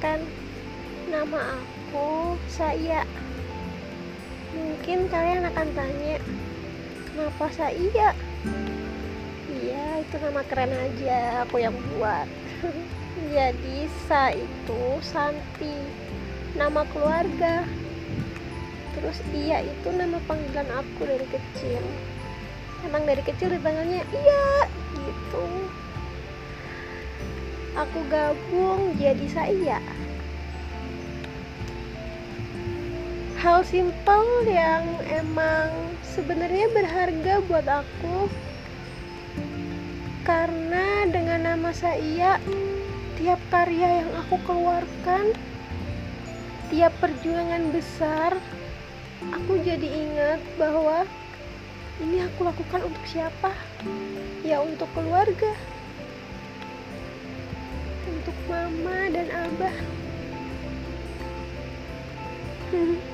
Perkenalkan, nama aku Saya. Mungkin kalian akan tanya, kenapa Saya? Iya, itu nama keren aja, aku yang buat. Jadi Sa itu Santi, nama keluarga. Terus Iya itu nama panggilan aku dari kecil. Emang dari kecil dipanggilnya Iya gitu. Aku gabung jadi Saya. Hal simpel yang emang sebenarnya berharga buat aku. Karena dengan nama saya tiap karya yang aku keluarkan tiap perjuangan besar aku jadi ingat bahwa ini aku lakukan untuk siapa? Ya untuk keluarga untuk mama dan abah.